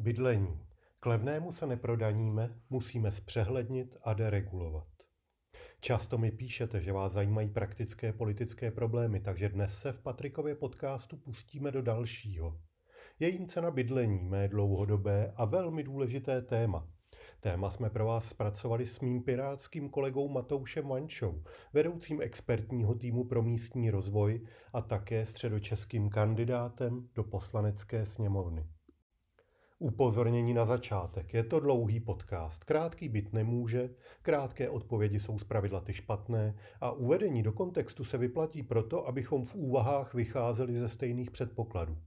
Bydlení. K levnému se neprodaníme, musíme zpřehlednit a deregulovat. Často mi píšete, že vás zajímají praktické politické problémy, takže dnes se v Patrikově podcastu pustíme do dalšího. Je jim cena bydlení, mé dlouhodobé a velmi důležité téma. Téma jsme pro vás zpracovali s mým pirátským kolegou Matoušem Vančou, vedoucím expertního týmu pro místní rozvoj a také středočeským kandidátem do poslanecké sněmovny. Upozornění na začátek. Je to dlouhý podcast. Krátký byt nemůže, krátké odpovědi jsou zpravidla ty špatné a uvedení do kontextu se vyplatí proto, abychom v úvahách vycházeli ze stejných předpokladů.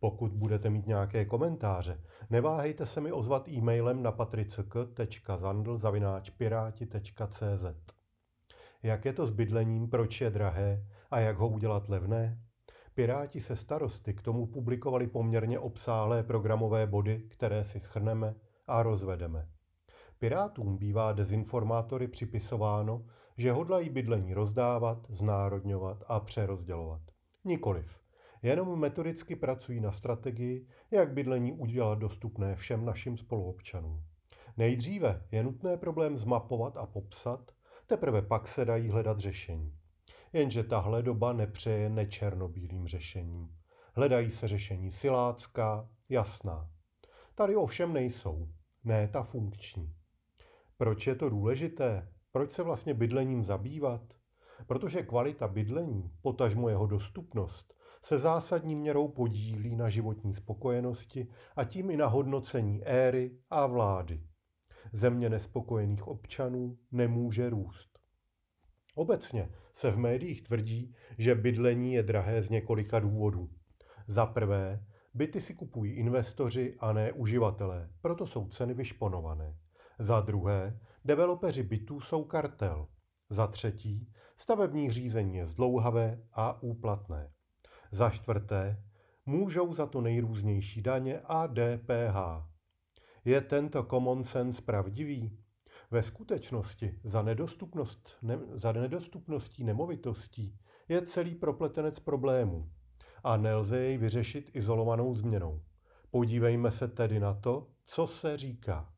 Pokud budete mít nějaké komentáře, neváhejte se mi ozvat e-mailem na patrick.zandl.piráti.cz Jak je to s bydlením, proč je drahé a jak ho udělat levné? Piráti se starosty k tomu publikovali poměrně obsáhlé programové body, které si schrneme a rozvedeme. Pirátům bývá dezinformátory připisováno, že hodlají bydlení rozdávat, znárodňovat a přerozdělovat. Nikoliv. Jenom metodicky pracují na strategii, jak bydlení udělat dostupné všem našim spoluobčanům. Nejdříve je nutné problém zmapovat a popsat, teprve pak se dají hledat řešení. Jenže tahle doba nepřeje nečernobílým řešením. Hledají se řešení silácká, jasná. Tady ovšem nejsou. Ne ta funkční. Proč je to důležité? Proč se vlastně bydlením zabývat? Protože kvalita bydlení, potažmo jeho dostupnost, se zásadní měrou podílí na životní spokojenosti a tím i na hodnocení éry a vlády. Země nespokojených občanů nemůže růst. Obecně se v médiích tvrdí, že bydlení je drahé z několika důvodů. Za prvé, byty si kupují investoři a ne uživatelé, proto jsou ceny vyšponované. Za druhé, developeři bytů jsou kartel. Za třetí, stavební řízení je zdlouhavé a úplatné. Za čtvrté, můžou za to nejrůznější daně a DPH. Je tento common sense pravdivý? Ve skutečnosti za, nedostupnost, ne, za nedostupností nemovitostí je celý propletenec problémů a nelze jej vyřešit izolovanou změnou. Podívejme se tedy na to, co se říká.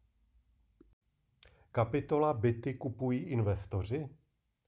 Kapitola byty kupují investoři?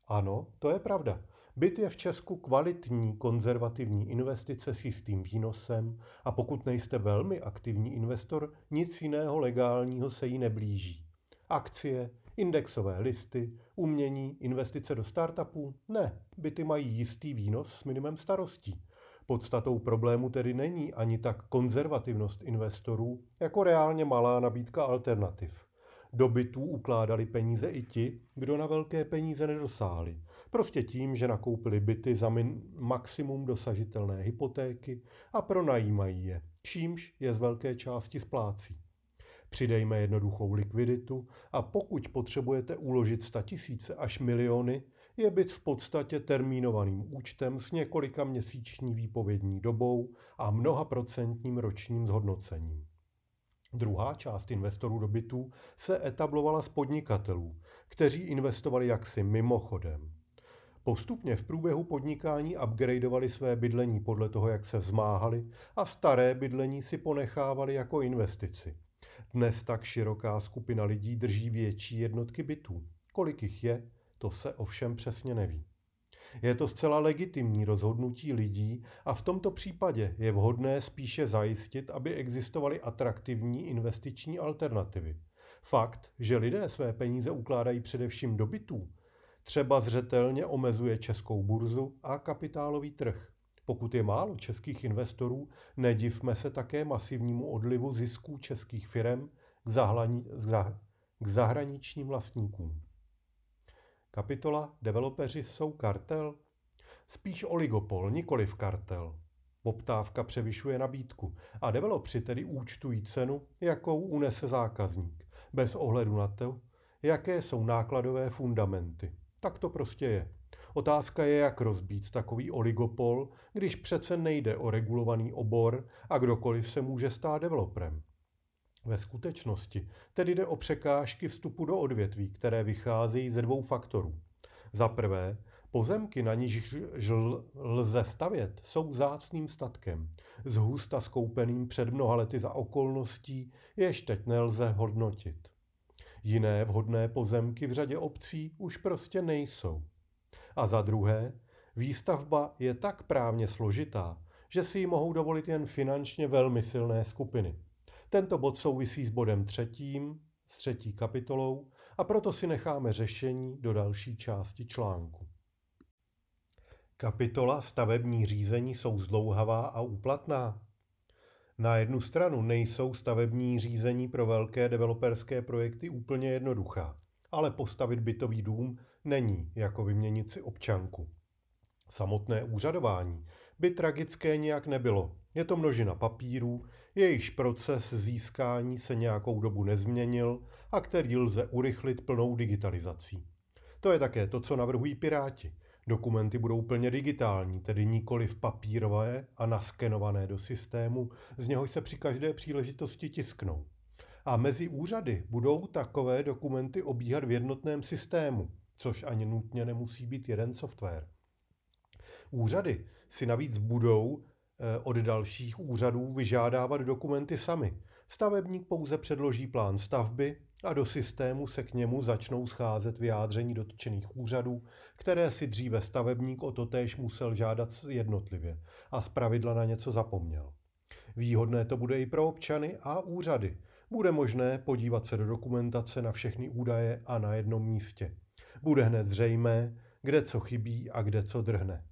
Ano, to je pravda. Byt je v Česku kvalitní konzervativní investice s jistým výnosem a pokud nejste velmi aktivní investor, nic jiného legálního se jí neblíží. Akcie, indexové listy, umění, investice do startupů? Ne, byty mají jistý výnos s minimem starostí. Podstatou problému tedy není ani tak konzervativnost investorů, jako reálně malá nabídka alternativ. Do bytů ukládali peníze i ti, kdo na velké peníze nedosáhli. Prostě tím, že nakoupili byty za min- maximum dosažitelné hypotéky a pronajímají je, čímž je z velké části splácí. Přidejme jednoduchou likviditu a pokud potřebujete uložit tisíce až miliony, je byt v podstatě termínovaným účtem s několika měsíční výpovědní dobou a mnoha procentním ročním zhodnocením. Druhá část investorů do bytů se etablovala z podnikatelů, kteří investovali jaksi mimochodem. Postupně v průběhu podnikání upgradeovali své bydlení podle toho, jak se vzmáhali a staré bydlení si ponechávali jako investici. Dnes tak široká skupina lidí drží větší jednotky bytů. Kolik jich je, to se ovšem přesně neví. Je to zcela legitimní rozhodnutí lidí a v tomto případě je vhodné spíše zajistit, aby existovaly atraktivní investiční alternativy. Fakt, že lidé své peníze ukládají především do bytů, třeba zřetelně omezuje českou burzu a kapitálový trh. Pokud je málo českých investorů, nedivme se také masivnímu odlivu zisků českých firm k, zahlani, k zahraničním vlastníkům. Kapitola Developeři jsou kartel? Spíš oligopol, nikoliv kartel. Poptávka převyšuje nabídku a developři tedy účtují cenu, jakou unese zákazník, bez ohledu na to, jaké jsou nákladové fundamenty. Tak to prostě je. Otázka je, jak rozbít takový oligopol, když přece nejde o regulovaný obor a kdokoliv se může stát developerem. Ve skutečnosti tedy jde o překážky vstupu do odvětví, které vycházejí ze dvou faktorů. Za prvé, Pozemky, na níž lze stavět, jsou zácným statkem, zhusta skoupeným před mnoha lety za okolností, jež teď nelze hodnotit. Jiné vhodné pozemky v řadě obcí už prostě nejsou. A za druhé, výstavba je tak právně složitá, že si ji mohou dovolit jen finančně velmi silné skupiny. Tento bod souvisí s bodem třetím, s třetí kapitolou, a proto si necháme řešení do další části článku. Kapitola stavební řízení jsou zdlouhavá a úplatná. Na jednu stranu nejsou stavební řízení pro velké developerské projekty úplně jednoduchá, ale postavit bytový dům není jako vyměnit si občanku. Samotné úřadování by tragické nijak nebylo. Je to množina papírů, jejichž proces získání se nějakou dobu nezměnil a který lze urychlit plnou digitalizací. To je také to, co navrhují Piráti. Dokumenty budou plně digitální, tedy nikoli v papírové a naskenované do systému, z něhož se při každé příležitosti tisknou. A mezi úřady budou takové dokumenty obíhat v jednotném systému, což ani nutně nemusí být jeden software. Úřady si navíc budou eh, od dalších úřadů vyžádávat dokumenty sami. Stavebník pouze předloží plán stavby a do systému se k němu začnou scházet vyjádření dotčených úřadů, které si dříve stavebník o totéž musel žádat jednotlivě a zpravidla na něco zapomněl. Výhodné to bude i pro občany a úřady. Bude možné podívat se do dokumentace na všechny údaje a na jednom místě. Bude hned zřejmé, kde co chybí a kde co drhne.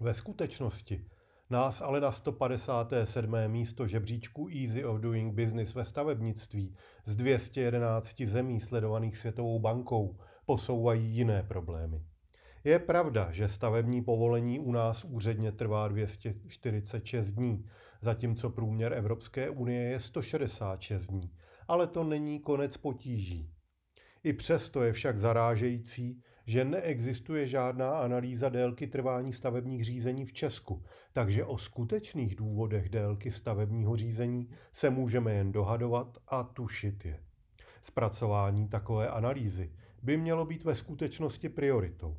Ve skutečnosti nás ale na 157. místo žebříčku Easy of Doing Business ve stavebnictví z 211 zemí sledovaných Světovou bankou posouvají jiné problémy. Je pravda, že stavební povolení u nás úředně trvá 246 dní, zatímco průměr Evropské unie je 166 dní, ale to není konec potíží. I přesto je však zarážející, že neexistuje žádná analýza délky trvání stavebních řízení v Česku, takže o skutečných důvodech délky stavebního řízení se můžeme jen dohadovat a tušit je. Zpracování takové analýzy by mělo být ve skutečnosti prioritou.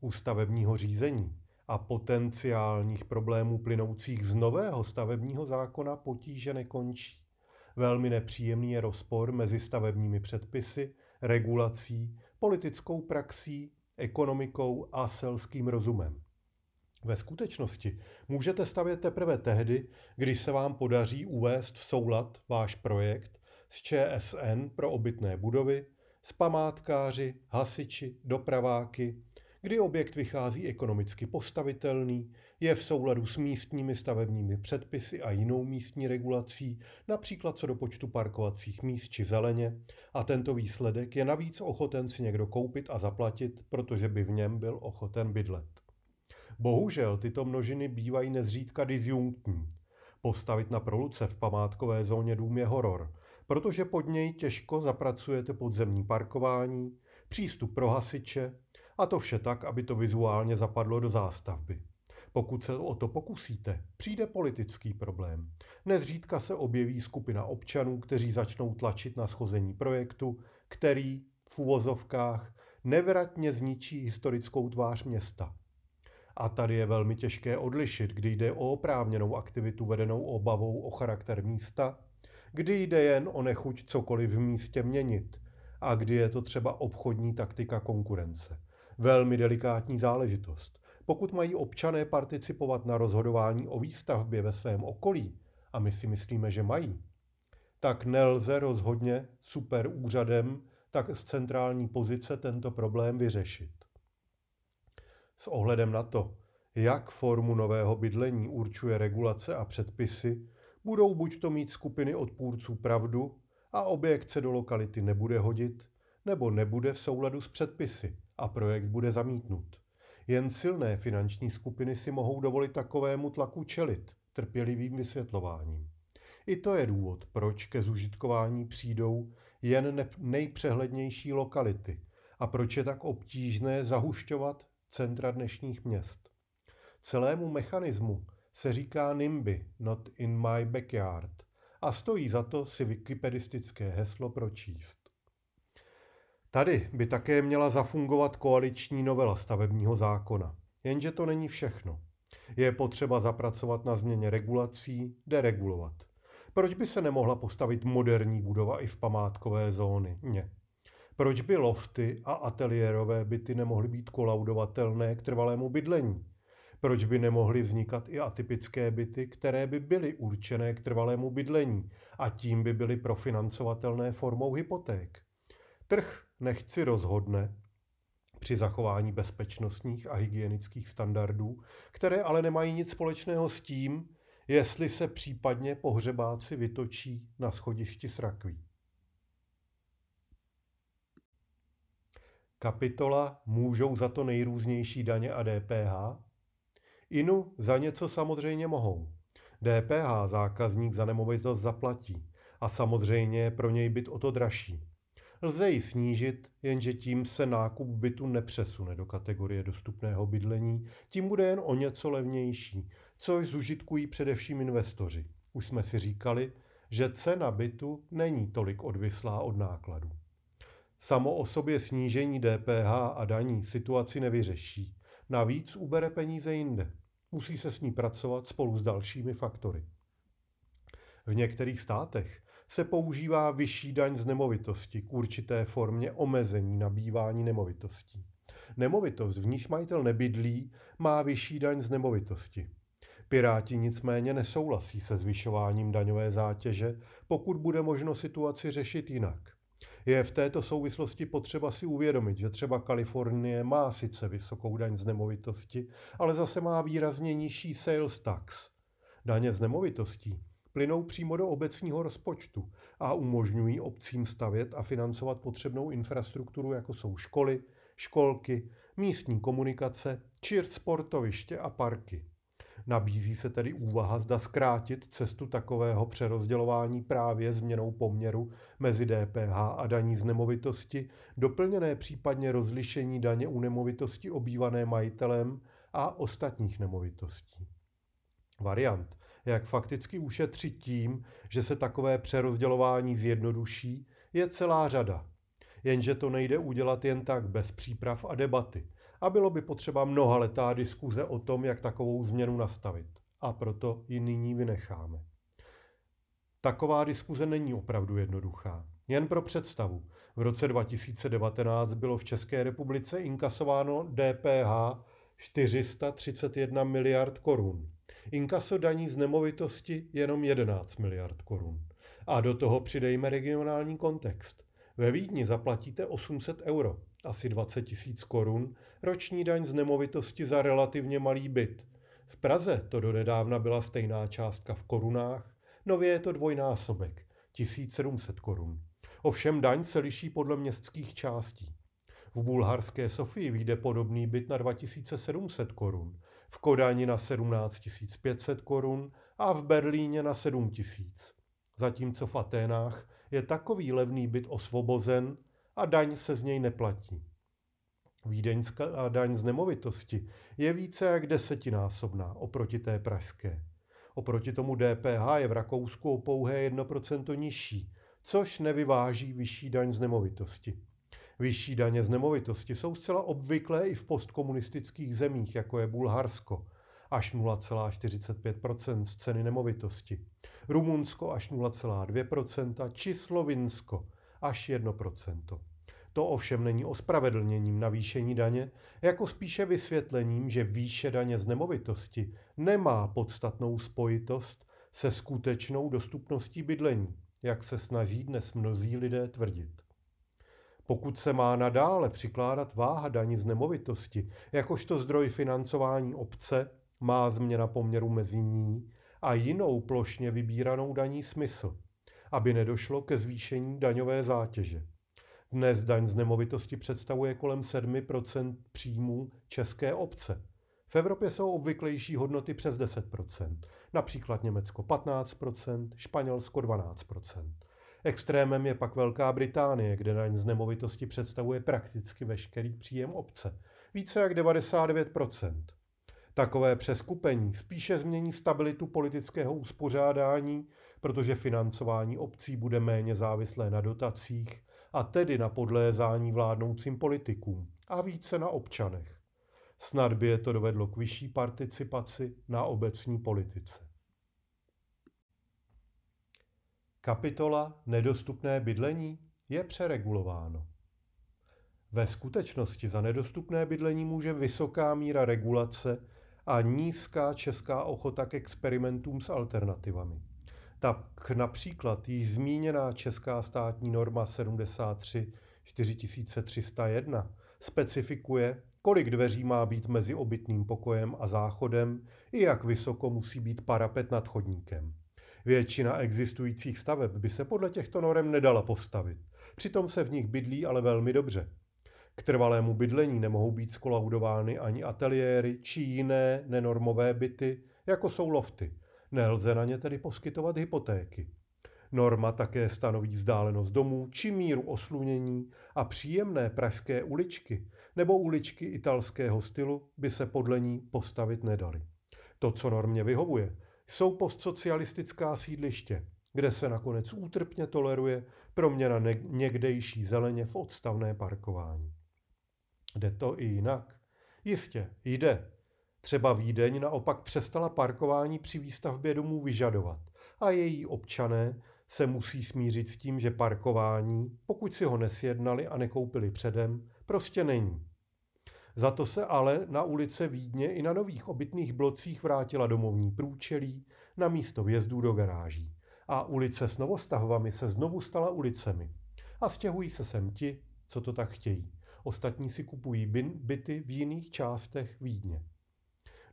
U stavebního řízení a potenciálních problémů plynoucích z nového stavebního zákona potíže nekončí. Velmi nepříjemný je rozpor mezi stavebními předpisy, regulací, politickou praxí, ekonomikou a selským rozumem. Ve skutečnosti můžete stavět teprve tehdy, když se vám podaří uvést v soulad váš projekt s ČSN pro obytné budovy, s památkáři, hasiči, dopraváky, kdy objekt vychází ekonomicky postavitelný, je v souladu s místními stavebními předpisy a jinou místní regulací, například co do počtu parkovacích míst či zeleně, a tento výsledek je navíc ochoten si někdo koupit a zaplatit, protože by v něm byl ochoten bydlet. Bohužel tyto množiny bývají nezřídka disjunktní. Postavit na proluce v památkové zóně dům je horor, protože pod něj těžko zapracujete podzemní parkování, přístup pro hasiče, a to vše tak, aby to vizuálně zapadlo do zástavby. Pokud se o to pokusíte, přijde politický problém. Nezřídka se objeví skupina občanů, kteří začnou tlačit na schození projektu, který v uvozovkách nevratně zničí historickou tvář města. A tady je velmi těžké odlišit, kdy jde o oprávněnou aktivitu vedenou obavou o charakter místa, kdy jde jen o nechuť cokoliv v místě měnit a kdy je to třeba obchodní taktika konkurence. Velmi delikátní záležitost. Pokud mají občané participovat na rozhodování o výstavbě ve svém okolí, a my si myslíme, že mají, tak nelze rozhodně super úřadem tak z centrální pozice tento problém vyřešit. S ohledem na to, jak formu nového bydlení určuje regulace a předpisy, budou buď to mít skupiny odpůrců pravdu a objekt se do lokality nebude hodit, nebo nebude v souladu s předpisy a projekt bude zamítnut. Jen silné finanční skupiny si mohou dovolit takovému tlaku čelit trpělivým vysvětlováním. I to je důvod, proč ke zužitkování přijdou jen nejpřehlednější lokality a proč je tak obtížné zahušťovat centra dnešních měst. Celému mechanismu se říká NIMBY, not in my backyard, a stojí za to si wikipedistické heslo pročíst. Tady by také měla zafungovat koaliční novela stavebního zákona. Jenže to není všechno. Je potřeba zapracovat na změně regulací, deregulovat. Proč by se nemohla postavit moderní budova i v památkové zóny? Ne. Proč by lofty a ateliérové byty nemohly být kolaudovatelné k trvalému bydlení? Proč by nemohly vznikat i atypické byty, které by byly určené k trvalému bydlení a tím by byly profinancovatelné formou hypoték? Trh nechci rozhodne při zachování bezpečnostních a hygienických standardů, které ale nemají nic společného s tím, jestli se případně pohřebáci vytočí na schodišti s rakví. Kapitola Můžou za to nejrůznější daně a DPH? Inu za něco samozřejmě mohou. DPH zákazník za nemovitost zaplatí a samozřejmě pro něj byt o to dražší. Lze ji snížit, jenže tím se nákup bytu nepřesune do kategorie dostupného bydlení, tím bude jen o něco levnější, což zužitkují především investoři. Už jsme si říkali, že cena bytu není tolik odvislá od nákladu. Samo o sobě snížení DPH a daní situaci nevyřeší. Navíc ubere peníze jinde. Musí se s ní pracovat spolu s dalšími faktory. V některých státech se používá vyšší daň z nemovitosti k určité formě omezení nabývání nemovitostí. Nemovitost, v níž majitel nebydlí, má vyšší daň z nemovitosti. Piráti nicméně nesouhlasí se zvyšováním daňové zátěže, pokud bude možno situaci řešit jinak. Je v této souvislosti potřeba si uvědomit, že třeba Kalifornie má sice vysokou daň z nemovitosti, ale zase má výrazně nižší sales tax. Daně z nemovitostí plynou přímo do obecního rozpočtu a umožňují obcím stavět a financovat potřebnou infrastrukturu, jako jsou školy, školky, místní komunikace či sportoviště a parky. Nabízí se tedy úvaha, zda zkrátit cestu takového přerozdělování právě změnou poměru mezi DPH a daní z nemovitosti, doplněné případně rozlišení daně u nemovitosti obývané majitelem a ostatních nemovitostí. Variant, jak fakticky ušetřit tím, že se takové přerozdělování zjednoduší, je celá řada. Jenže to nejde udělat jen tak bez příprav a debaty. A bylo by potřeba mnoha letá diskuze o tom, jak takovou změnu nastavit. A proto ji nyní vynecháme. Taková diskuze není opravdu jednoduchá. Jen pro představu, v roce 2019 bylo v České republice inkasováno DPH 431 miliard korun. Inkaso daní z nemovitosti jenom 11 miliard korun. A do toho přidejme regionální kontext. Ve Vídni zaplatíte 800 euro, asi 20 tisíc korun, roční daň z nemovitosti za relativně malý byt. V Praze to donedávna byla stejná částka v korunách, nově je to dvojnásobek, 1700 korun. Ovšem daň se liší podle městských částí. V bulharské Sofii vyjde podobný byt na 2700 korun, v Kodani na 17 500 korun a v Berlíně na 7000. Zatímco v Aténách je takový levný byt osvobozen a daň se z něj neplatí. Vídeňská daň z nemovitosti je více jak desetinásobná oproti té pražské. Oproti tomu DPH je v Rakousku o pouhé 1% nižší, což nevyváží vyšší daň z nemovitosti. Vyšší daně z nemovitosti jsou zcela obvyklé i v postkomunistických zemích, jako je Bulharsko, až 0,45% z ceny nemovitosti, Rumunsko až 0,2% či Slovinsko až 1% To ovšem není ospravedlněním navýšení daně, jako spíše vysvětlením, že výše daně z nemovitosti nemá podstatnou spojitost se skutečnou dostupností bydlení, jak se snaží dnes mnozí lidé tvrdit. Pokud se má nadále přikládat váha daní z nemovitosti jakožto zdroj financování obce, má změna poměru mezi ní a jinou plošně vybíranou daní smysl, aby nedošlo ke zvýšení daňové zátěže. Dnes daň z nemovitosti představuje kolem 7% příjmů české obce. V Evropě jsou obvyklejší hodnoty přes 10% například Německo 15% Španělsko 12 Extrémem je pak Velká Británie, kde daň z nemovitosti představuje prakticky veškerý příjem obce, více jak 99% Takové přeskupení spíše změní stabilitu politického uspořádání, protože financování obcí bude méně závislé na dotacích a tedy na podlézání vládnoucím politikům a více na občanech. Snad by je to dovedlo k vyšší participaci na obecní politice. Kapitola Nedostupné bydlení je přeregulováno. Ve skutečnosti za nedostupné bydlení může vysoká míra regulace a nízká česká ochota k experimentům s alternativami. Tak například již zmíněná česká státní norma 73 4301 specifikuje, kolik dveří má být mezi obytným pokojem a záchodem i jak vysoko musí být parapet nad chodníkem. Většina existujících staveb by se podle těchto norem nedala postavit. Přitom se v nich bydlí ale velmi dobře. K trvalému bydlení nemohou být skolaudovány ani ateliéry či jiné nenormové byty, jako jsou lofty. Nelze na ně tedy poskytovat hypotéky. Norma také stanoví vzdálenost domů či míru oslunění a příjemné pražské uličky nebo uličky italského stylu by se podle ní postavit nedaly. To, co normě vyhovuje, jsou postsocialistická sídliště, kde se nakonec útrpně toleruje proměna někdejší zeleně v odstavné parkování. Jde to i jinak? Jistě, jde. Třeba Vídeň naopak přestala parkování při výstavbě domů vyžadovat a její občané se musí smířit s tím, že parkování, pokud si ho nesjednali a nekoupili předem, prostě není. Za to se ale na ulice Vídně i na nových obytných blocích vrátila domovní průčelí na místo vjezdů do garáží. A ulice s novostavbami se znovu stala ulicemi. A stěhují se sem ti, co to tak chtějí. Ostatní si kupují byty v jiných částech Vídně.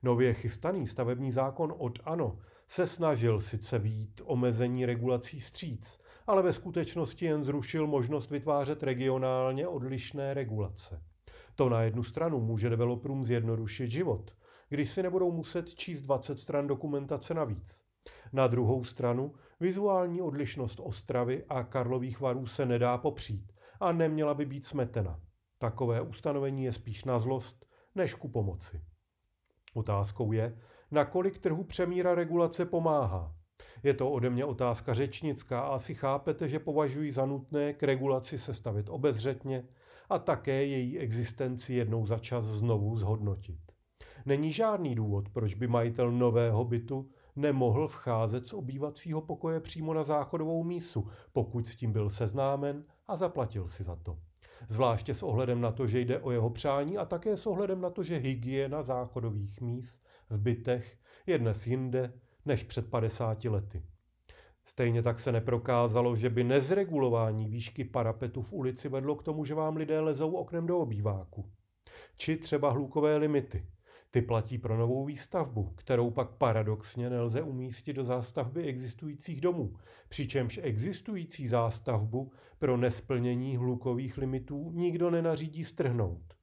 Nově chystaný stavební zákon od ANO se snažil sice vít omezení regulací stříc, ale ve skutečnosti jen zrušil možnost vytvářet regionálně odlišné regulace. To na jednu stranu může developerům zjednodušit život, když si nebudou muset číst 20 stran dokumentace navíc. Na druhou stranu vizuální odlišnost Ostravy a Karlových varů se nedá popřít a neměla by být smetena. Takové ustanovení je spíš na zlost než ku pomoci. Otázkou je, nakolik trhu přemíra regulace pomáhá. Je to ode mě otázka řečnická a asi chápete, že považuji za nutné k regulaci sestavit obezřetně a také její existenci jednou za čas znovu zhodnotit. Není žádný důvod, proč by majitel nového bytu nemohl vcházet z obývacího pokoje přímo na záchodovou mísu, pokud s tím byl seznámen a zaplatil si za to. Zvláště s ohledem na to, že jde o jeho přání a také s ohledem na to, že hygiena záchodových míst v bytech je dnes jinde než před 50 lety. Stejně tak se neprokázalo, že by nezregulování výšky parapetu v ulici vedlo k tomu, že vám lidé lezou oknem do obýváku. Či třeba hlukové limity. Ty platí pro novou výstavbu, kterou pak paradoxně nelze umístit do zástavby existujících domů, přičemž existující zástavbu pro nesplnění hlukových limitů nikdo nenařídí strhnout.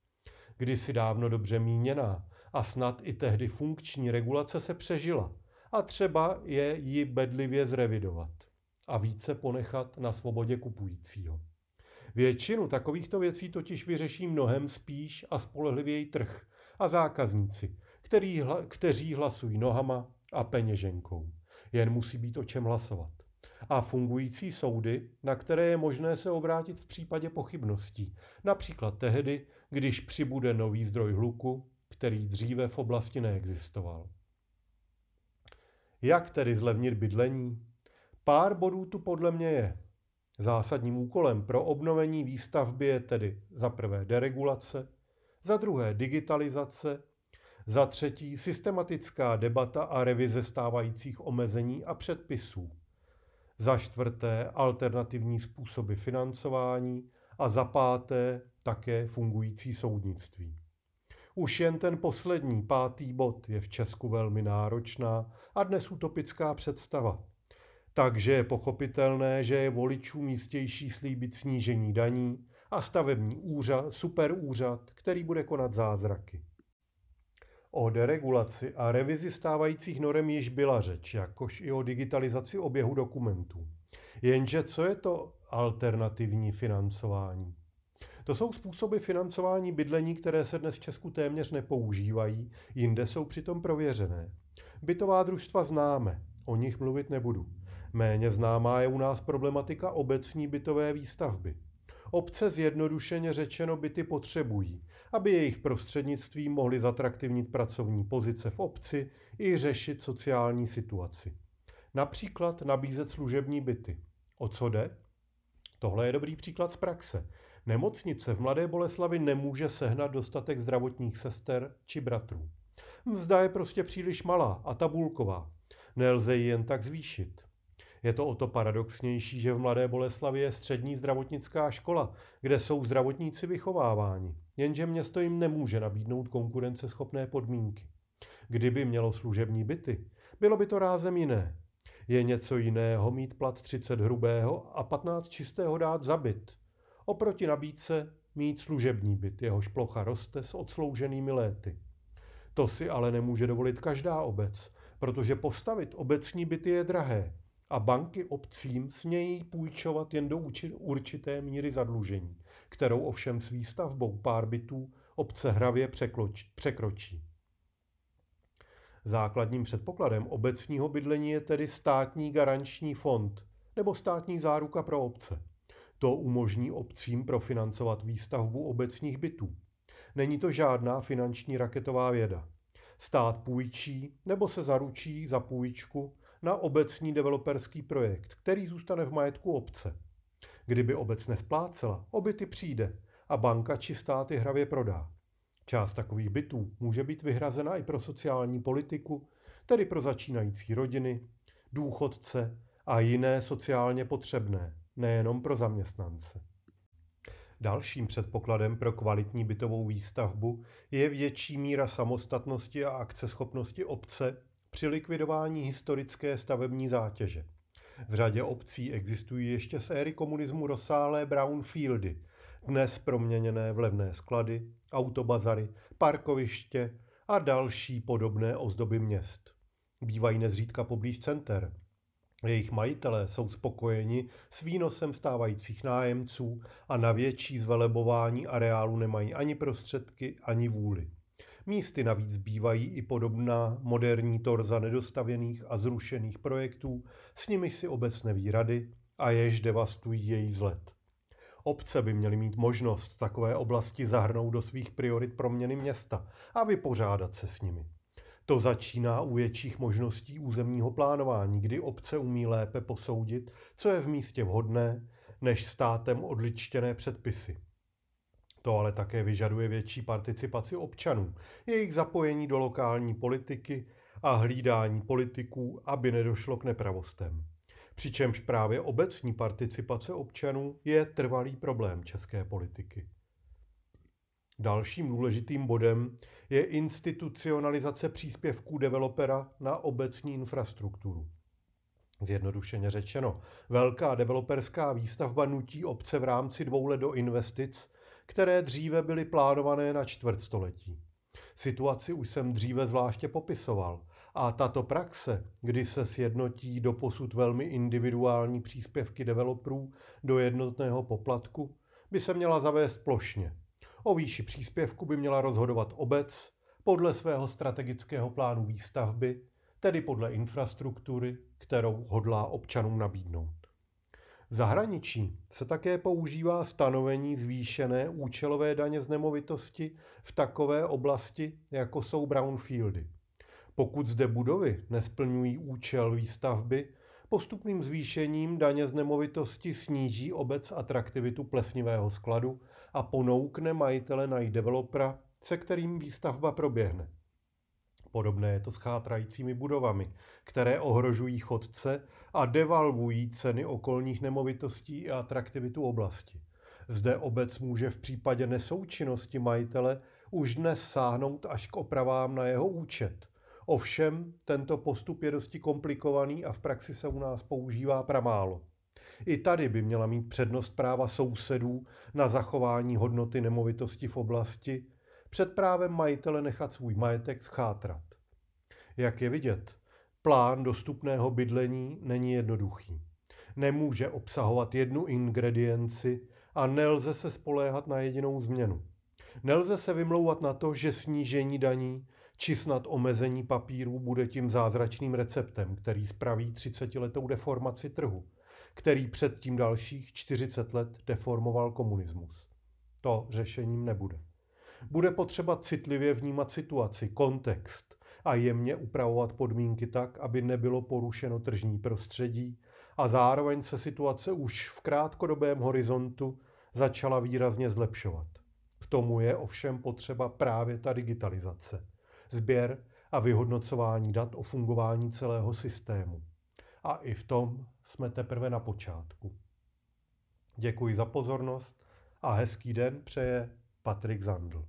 Kdysi dávno dobře míněná a snad i tehdy funkční regulace se přežila a třeba je ji bedlivě zrevidovat a více ponechat na svobodě kupujícího. Většinu takovýchto věcí totiž vyřeší mnohem spíš a spolehlivěji trh a zákazníci, který, kteří hlasují nohama a peněženkou. Jen musí být o čem hlasovat. A fungující soudy, na které je možné se obrátit v případě pochybností. Například tehdy, když přibude nový zdroj hluku, který dříve v oblasti neexistoval. Jak tedy zlevnit bydlení? Pár bodů tu podle mě je. Zásadním úkolem pro obnovení výstavby je tedy za prvé deregulace, za druhé digitalizace, za třetí systematická debata a revize stávajících omezení a předpisů, za čtvrté alternativní způsoby financování a za páté také fungující soudnictví. Už jen ten poslední, pátý bod je v Česku velmi náročná a dnes utopická představa. Takže je pochopitelné, že je voličům jistější slíbit snížení daní a stavební úřad, superúřad, který bude konat zázraky. O deregulaci a revizi stávajících norem již byla řeč, jakož i o digitalizaci oběhu dokumentů. Jenže co je to alternativní financování? To jsou způsoby financování bydlení, které se dnes v Česku téměř nepoužívají, jinde jsou přitom prověřené. Bytová družstva známe, o nich mluvit nebudu. Méně známá je u nás problematika obecní bytové výstavby. Obce zjednodušeně řečeno byty potřebují, aby jejich prostřednictvím mohly zatraktivnit pracovní pozice v obci i řešit sociální situaci. Například nabízet služební byty. O co jde? Tohle je dobrý příklad z praxe. Nemocnice v Mladé Boleslavi nemůže sehnat dostatek zdravotních sester či bratrů. Mzda je prostě příliš malá a tabulková. Nelze ji jen tak zvýšit. Je to o to paradoxnější, že v Mladé Boleslavi je střední zdravotnická škola, kde jsou zdravotníci vychováváni, jenže město jim nemůže nabídnout konkurenceschopné podmínky. Kdyby mělo služební byty, bylo by to rázem jiné. Je něco jiného mít plat 30 hrubého a 15 čistého dát za byt. Oproti nabídce mít služební byt, jehož plocha roste s odslouženými léty. To si ale nemůže dovolit každá obec, protože postavit obecní byty je drahé a banky obcím smějí půjčovat jen do určité míry zadlužení, kterou ovšem s výstavbou pár bytů obce hravě překročí. Základním předpokladem obecního bydlení je tedy státní garanční fond nebo státní záruka pro obce. To umožní obcím profinancovat výstavbu obecních bytů. Není to žádná finanční raketová věda. Stát půjčí nebo se zaručí za půjčku na obecní developerský projekt, který zůstane v majetku obce. Kdyby obec nesplácela, o byty přijde a banka či státy hravě prodá. Část takových bytů může být vyhrazena i pro sociální politiku, tedy pro začínající rodiny, důchodce a jiné sociálně potřebné, nejenom pro zaměstnance. Dalším předpokladem pro kvalitní bytovou výstavbu je větší míra samostatnosti a akceschopnosti obce při likvidování historické stavební zátěže. V řadě obcí existují ještě z éry komunismu rozsáhlé brownfieldy, dnes proměněné v levné sklady, autobazary, parkoviště a další podobné ozdoby měst. Bývají nezřídka poblíž center. Jejich majitelé jsou spokojeni s výnosem stávajících nájemců a na větší zvelebování areálu nemají ani prostředky, ani vůli. Místy navíc bývají i podobná moderní torza nedostavěných a zrušených projektů, s nimi si obec neví rady a jež devastují její vzhled. Obce by měly mít možnost takové oblasti zahrnout do svých priorit proměny města a vypořádat se s nimi. To začíná u větších možností územního plánování, kdy obce umí lépe posoudit, co je v místě vhodné, než státem odličtěné předpisy. To ale také vyžaduje větší participaci občanů, jejich zapojení do lokální politiky a hlídání politiků, aby nedošlo k nepravostem. Přičemž právě obecní participace občanů je trvalý problém české politiky. Dalším důležitým bodem je institucionalizace příspěvků developera na obecní infrastrukturu. Zjednodušeně řečeno, velká developerská výstavba nutí obce v rámci dvou let do investic, které dříve byly plánované na čtvrtstoletí. Situaci už jsem dříve zvláště popisoval a tato praxe, kdy se sjednotí do posud velmi individuální příspěvky developerů do jednotného poplatku, by se měla zavést plošně. O výši příspěvku by měla rozhodovat obec podle svého strategického plánu výstavby, tedy podle infrastruktury, kterou hodlá občanům nabídnout. V zahraničí se také používá stanovení zvýšené účelové daně z nemovitosti v takové oblasti, jako jsou brownfieldy. Pokud zde budovy nesplňují účel výstavby, postupným zvýšením daně z nemovitosti sníží obec atraktivitu plesnivého skladu a ponoukne majitele najít developera, se kterým výstavba proběhne. Podobné je to s chátrajícími budovami, které ohrožují chodce a devalvují ceny okolních nemovitostí a atraktivitu oblasti. Zde obec může v případě nesoučinnosti majitele už dnes sáhnout až k opravám na jeho účet. Ovšem, tento postup je dosti komplikovaný a v praxi se u nás používá pramálo. I tady by měla mít přednost práva sousedů na zachování hodnoty nemovitosti v oblasti, před právem majitele nechat svůj majetek schátrat. Jak je vidět, plán dostupného bydlení není jednoduchý. Nemůže obsahovat jednu ingredienci a nelze se spoléhat na jedinou změnu. Nelze se vymlouvat na to, že snížení daní či snad omezení papírů bude tím zázračným receptem, který spraví 30-letou deformaci trhu. který předtím dalších 40 let deformoval komunismus. To řešením nebude. Bude potřeba citlivě vnímat situaci, kontext a jemně upravovat podmínky tak, aby nebylo porušeno tržní prostředí a zároveň se situace už v krátkodobém horizontu začala výrazně zlepšovat. K tomu je ovšem potřeba právě ta digitalizace, sběr a vyhodnocování dat o fungování celého systému. A i v tom jsme teprve na počátku. Děkuji za pozornost a hezký den přeje Patrik Zandl.